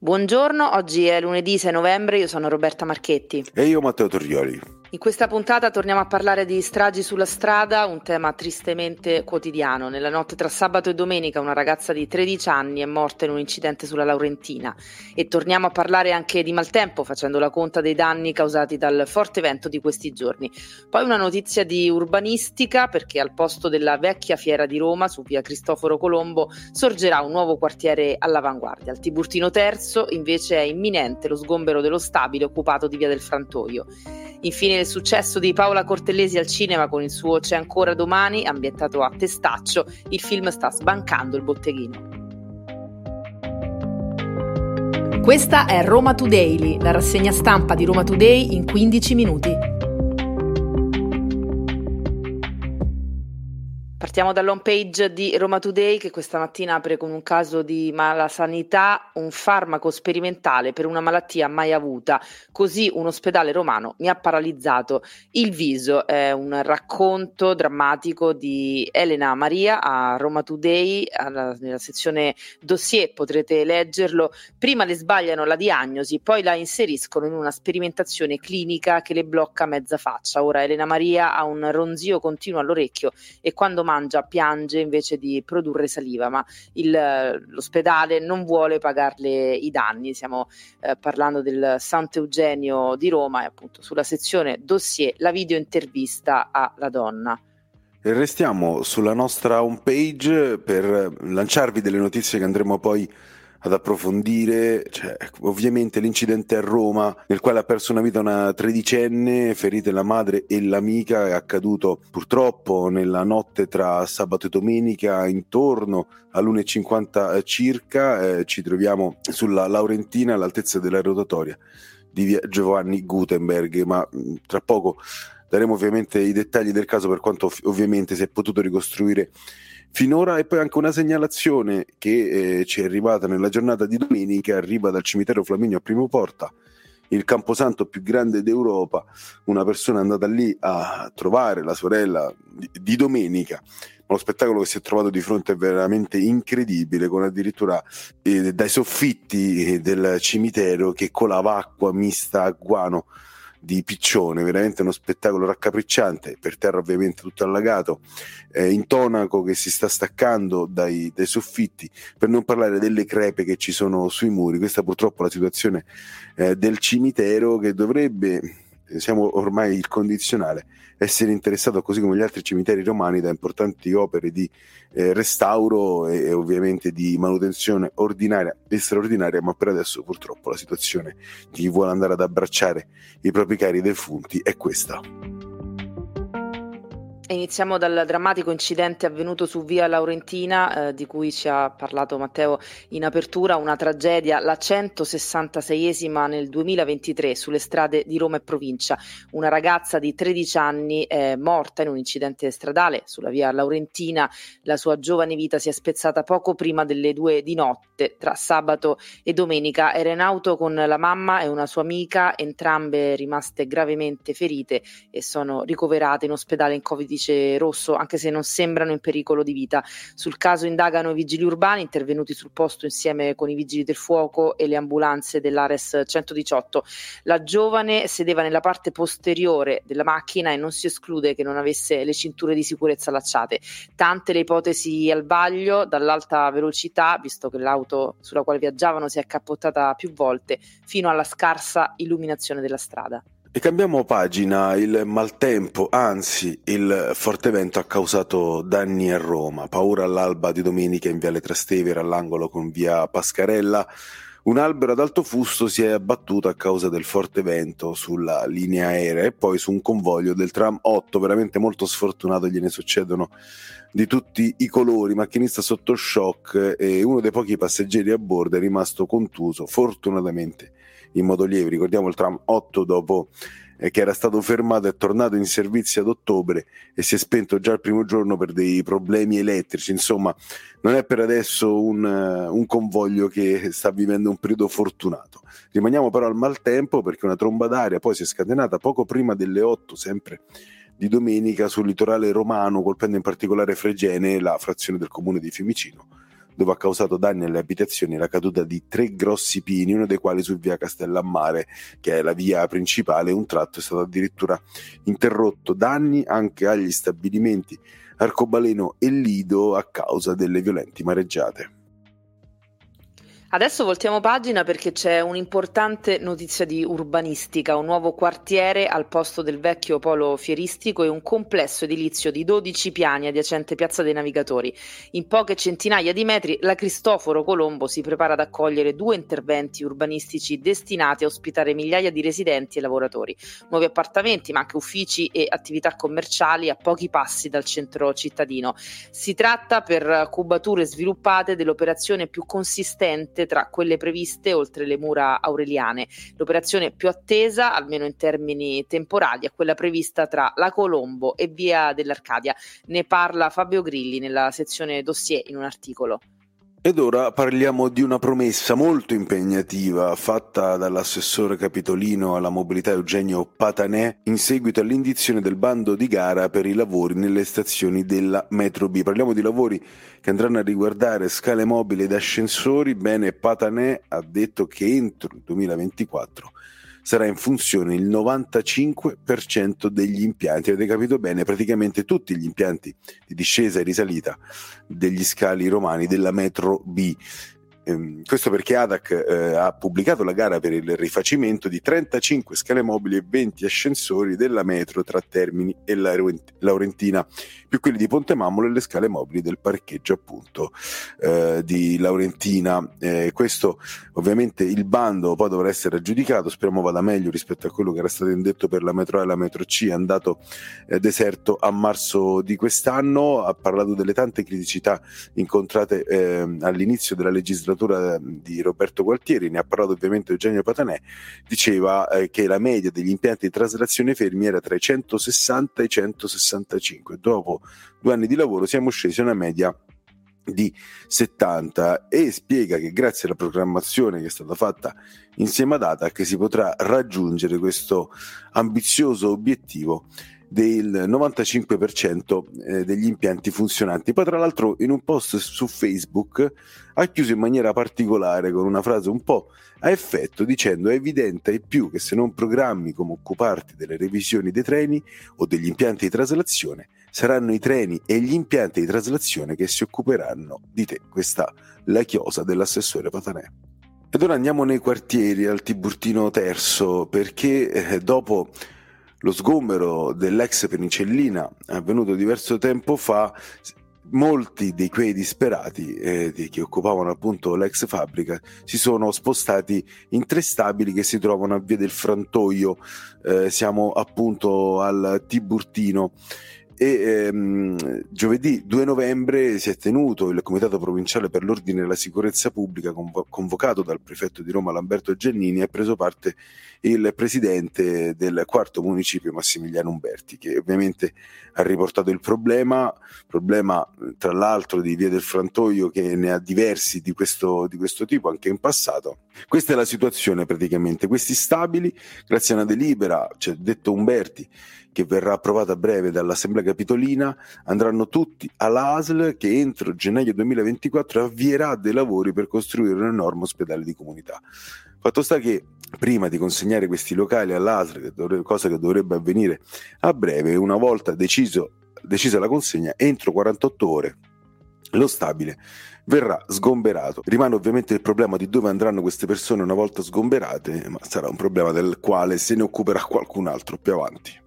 Buongiorno, oggi è lunedì 6 novembre, io sono Roberta Marchetti. E io Matteo Torrioli. In questa puntata torniamo a parlare di stragi sulla strada, un tema tristemente quotidiano. Nella notte tra sabato e domenica una ragazza di 13 anni è morta in un incidente sulla Laurentina e torniamo a parlare anche di maltempo facendo la conta dei danni causati dal forte vento di questi giorni. Poi una notizia di urbanistica perché al posto della vecchia fiera di Roma su via Cristoforo Colombo sorgerà un nuovo quartiere all'avanguardia. Al Tiburtino Terzo invece è imminente lo sgombero dello stabile occupato di via del Frantoio. Infine il successo di Paola Cortellesi al cinema con il suo C'è ancora domani, ambientato a Testaccio, il film sta sbancando il botteghino. Questa è Roma Today, la rassegna stampa di Roma Today in 15 minuti. Partiamo dall'home page di Roma Today che questa mattina apre con un caso di malasanità, un farmaco sperimentale per una malattia mai avuta. Così un ospedale romano mi ha paralizzato il viso. È un racconto drammatico di Elena Maria a Roma Today, alla, nella sezione dossier potrete leggerlo. Prima le sbagliano la diagnosi, poi la inseriscono in una sperimentazione clinica che le blocca mezza faccia. Ora Elena Maria ha un ronzio continuo all'orecchio e quando mangia mangia, piange invece di produrre saliva, ma il, l'ospedale non vuole pagarle i danni. Stiamo eh, parlando del Sant'Eugenio di Roma e appunto sulla sezione dossier la video intervista alla donna. E restiamo sulla nostra homepage per lanciarvi delle notizie che andremo poi ad approfondire, cioè, ovviamente l'incidente a Roma nel quale ha perso una vita una tredicenne, ferite la madre e l'amica, è accaduto purtroppo nella notte tra sabato e domenica intorno all'1.50 circa, eh, ci troviamo sulla Laurentina all'altezza della rotatoria di via Giovanni Gutenberg, ma tra poco daremo ovviamente i dettagli del caso per quanto ovviamente si è potuto ricostruire finora e poi anche una segnalazione che eh, ci è arrivata nella giornata di domenica, arriva dal cimitero Flaminio a Primo Porta, il camposanto più grande d'Europa, una persona è andata lì a trovare la sorella di, di domenica, lo spettacolo che si è trovato di fronte è veramente incredibile, con addirittura eh, dai soffitti del cimitero che colava acqua mista a guano di piccione, veramente uno spettacolo raccapricciante, per terra ovviamente tutto allagato, eh, intonaco che si sta staccando dai, dai, soffitti, per non parlare delle crepe che ci sono sui muri, questa purtroppo è la situazione eh, del cimitero che dovrebbe, siamo ormai il condizionale, essere interessato così come gli altri cimiteri romani da importanti opere di eh, restauro e, e, ovviamente di manutenzione ordinaria e straordinaria, ma per adesso purtroppo la situazione di chi vuole andare ad abbracciare i propri cari defunti è questa. Iniziamo dal drammatico incidente avvenuto su via Laurentina, eh, di cui ci ha parlato Matteo in apertura, una tragedia, la 166esima nel 2023 sulle strade di Roma e provincia. Una ragazza di 13 anni è morta in un incidente stradale sulla via Laurentina. La sua giovane vita si è spezzata poco prima delle due di notte, tra sabato e domenica. Era in auto con la mamma e una sua amica, entrambe rimaste gravemente ferite e sono ricoverate in ospedale in Covid-19 indice rosso, anche se non sembrano in pericolo di vita. Sul caso indagano i vigili urbani intervenuti sul posto insieme con i vigili del fuoco e le ambulanze dell'Ares 118. La giovane sedeva nella parte posteriore della macchina e non si esclude che non avesse le cinture di sicurezza allacciate. Tante le ipotesi al vaglio, dall'alta velocità, visto che l'auto sulla quale viaggiavano si è accappottata più volte, fino alla scarsa illuminazione della strada. E cambiamo pagina, il maltempo, anzi il forte vento ha causato danni a Roma, paura all'alba di domenica in viale Trastevere all'angolo con via Pascarella, un albero ad alto fusto si è abbattuto a causa del forte vento sulla linea aerea e poi su un convoglio del tram 8, veramente molto sfortunato, gliene succedono di tutti i colori, macchinista sotto shock e uno dei pochi passeggeri a bordo è rimasto contuso, fortunatamente in modo lieve. Ricordiamo il tram 8 dopo eh, che era stato fermato è tornato in servizio ad ottobre e si è spento già il primo giorno per dei problemi elettrici. Insomma, non è per adesso un, uh, un convoglio che sta vivendo un periodo fortunato. Rimaniamo però al maltempo perché una tromba d'aria poi si è scatenata poco prima delle 8, sempre di domenica, sul litorale romano, colpendo in particolare Fregene, la frazione del comune di Fiumicino dove ha causato danni alle abitazioni la caduta di tre grossi pini, uno dei quali su via Castellammare, che è la via principale, un tratto è stato addirittura interrotto. Danni anche agli stabilimenti Arcobaleno e Lido a causa delle violenti mareggiate. Adesso voltiamo pagina perché c'è un'importante notizia di urbanistica, un nuovo quartiere al posto del vecchio polo fieristico e un complesso edilizio di 12 piani adiacente Piazza dei Navigatori. In poche centinaia di metri la Cristoforo Colombo si prepara ad accogliere due interventi urbanistici destinati a ospitare migliaia di residenti e lavoratori. Nuovi appartamenti, ma anche uffici e attività commerciali a pochi passi dal centro cittadino. Si tratta per cubature sviluppate dell'operazione più consistente scelte tra quelle previste oltre le mura aureliane. L'operazione più attesa, almeno in termini temporali, è quella prevista tra la Colombo e Via dell'Arcadia. Ne parla Fabio Grilli nella sezione dossier in un articolo. Ed ora parliamo di una promessa molto impegnativa fatta dall'assessore capitolino alla mobilità Eugenio Patanè in seguito all'indizione del bando di gara per i lavori nelle stazioni della Metro B. Parliamo di lavori che andranno a riguardare scale mobili ed ascensori. Bene, Patanè ha detto che entro il 2024 sarà in funzione il 95% degli impianti. Avete capito bene, praticamente tutti gli impianti di discesa e risalita degli scali romani della metro B Ehm, questo perché ADAC eh, ha pubblicato la gara per il rifacimento di 35 scale mobili e 20 ascensori della metro tra Termini e Laurentina, più quelli di Ponte Mammolo e le scale mobili del parcheggio appunto eh, di Laurentina. Eh, questo ovviamente il bando poi dovrà essere aggiudicato, speriamo vada meglio rispetto a quello che era stato indetto per la metro A e la metro C, è andato eh, deserto a marzo di quest'anno, ha parlato delle tante criticità incontrate ehm, all'inizio della legislatura letteratura di Roberto Gualtieri, ne ha parlato ovviamente Eugenio Patanè, diceva eh, che la media degli impianti di traslazione fermi era tra i 160 e i 165. Dopo due anni di lavoro siamo scesi a una media di 70 e spiega che grazie alla programmazione che è stata fatta insieme ad ATAC si potrà raggiungere questo ambizioso obiettivo del 95% eh, degli impianti funzionanti. Poi, tra l'altro, in un post su Facebook ha chiuso in maniera particolare con una frase un po' a effetto dicendo è evidente ai più che se non programmi come occuparti delle revisioni dei treni o degli impianti di traslazione, saranno i treni e gli impianti di traslazione che si occuperanno di te. Questa la chiosa dell'assessore Patanè. Ed ora andiamo nei quartieri al Tiburtino Terzo perché eh, dopo lo sgombero dell'ex penicellina avvenuto diverso tempo fa, molti di quei disperati eh, che occupavano appunto l'ex fabbrica si sono spostati in tre stabili che si trovano a via del Frantoio, eh, siamo appunto al Tiburtino e ehm, giovedì 2 novembre si è tenuto il Comitato Provinciale per l'Ordine e la Sicurezza Pubblica convo- convocato dal prefetto di Roma Lamberto Giannini e ha preso parte il presidente del quarto municipio Massimiliano Umberti che ovviamente ha riportato il problema, problema tra l'altro di Via del Frantoio che ne ha diversi di questo, di questo tipo anche in passato. Questa è la situazione praticamente, questi stabili grazie a una delibera, cioè detto Umberti, che verrà approvata a breve dall'Assemblea Capitolina, andranno tutti all'ASL che entro gennaio 2024 avvierà dei lavori per costruire un enorme ospedale di comunità. Fatto sta che prima di consegnare questi locali all'ASL, cosa che dovrebbe avvenire a breve, una volta deciso, decisa la consegna, entro 48 ore lo stabile verrà sgomberato. Rimane ovviamente il problema di dove andranno queste persone una volta sgomberate, ma sarà un problema del quale se ne occuperà qualcun altro più avanti.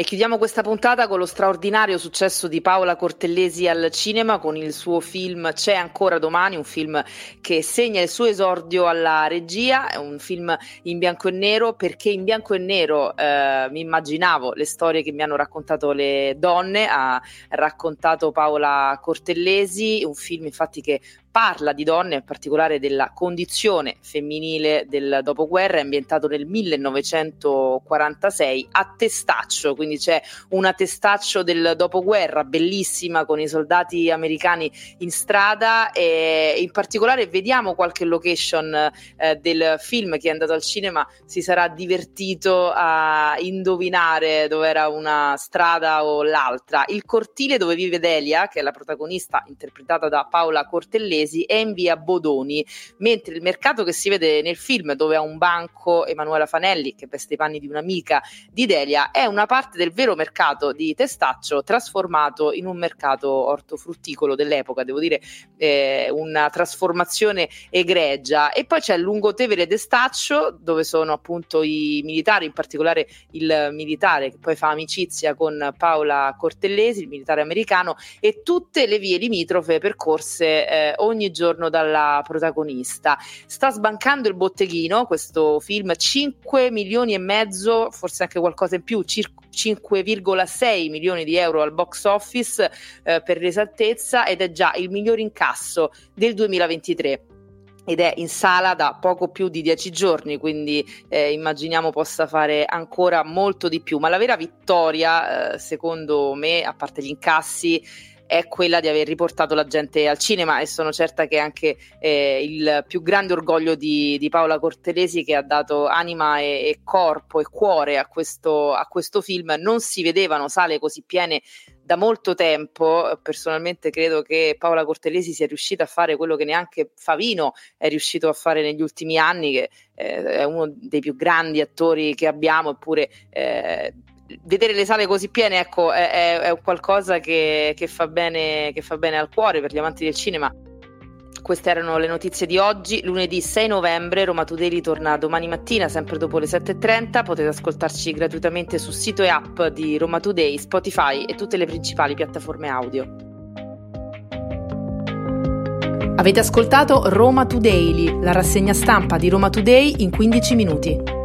E chiudiamo questa puntata con lo straordinario successo di Paola Cortellesi al cinema con il suo film C'è ancora domani, un film che segna il suo esordio alla regia, è un film in bianco e nero. Perché in bianco e nero eh, mi immaginavo le storie che mi hanno raccontato le donne, ha raccontato Paola Cortellesi, un film infatti che parla di donne, in particolare della condizione femminile del dopoguerra, è ambientato nel 1946 a Testaccio, quindi c'è una Testaccio del dopoguerra bellissima con i soldati americani in strada e in particolare vediamo qualche location eh, del film che è andato al cinema si sarà divertito a indovinare dove era una strada o l'altra. Il cortile dove vive Delia, che è la protagonista interpretata da Paola Cortellesi, Cortellesi è in via Bodoni, mentre il mercato che si vede nel film dove ha un banco Emanuela Fanelli che veste i panni di un'amica di Delia è una parte del vero mercato di Testaccio trasformato in un mercato ortofrutticolo dell'epoca, devo dire eh, una trasformazione egregia. E poi c'è Lungotevere Testaccio dove sono appunto i militari, in particolare il militare che poi fa amicizia con Paola Cortellesi, il militare americano e tutte le vie limitrofe percorse eh, ogni giorno dalla protagonista. Sta sbancando il botteghino questo film 5 milioni e mezzo, forse anche qualcosa in più, circa 5,6 milioni di euro al box office eh, per l'esattezza ed è già il miglior incasso del 2023 ed è in sala da poco più di dieci giorni, quindi eh, immaginiamo possa fare ancora molto di più. Ma la vera vittoria, eh, secondo me, a parte gli incassi, è quella di aver riportato la gente al cinema e sono certa che anche eh, il più grande orgoglio di, di, Paola Cortelesi che ha dato anima e, e corpo e cuore a questo, a questo film. Non si vedevano sale così piene da molto tempo. Personalmente credo che Paola Cortelesi sia riuscita a fare quello che neanche Favino è riuscito a fare negli ultimi anni, che eh, è uno dei più grandi attori che abbiamo, eppure eh, vedere le sale così piene ecco, è, è, qualcosa che, che, fa bene, che fa bene al cuore per gli amanti del cinema. Queste erano le notizie di oggi, lunedì 6 novembre, Roma Today torna domani mattina, sempre dopo le 7.30, potete ascoltarci gratuitamente sul sito e app di Roma Today, Spotify e tutte le principali piattaforme audio. Avete ascoltato Roma Today, la rassegna stampa di Roma Today in 15 minuti.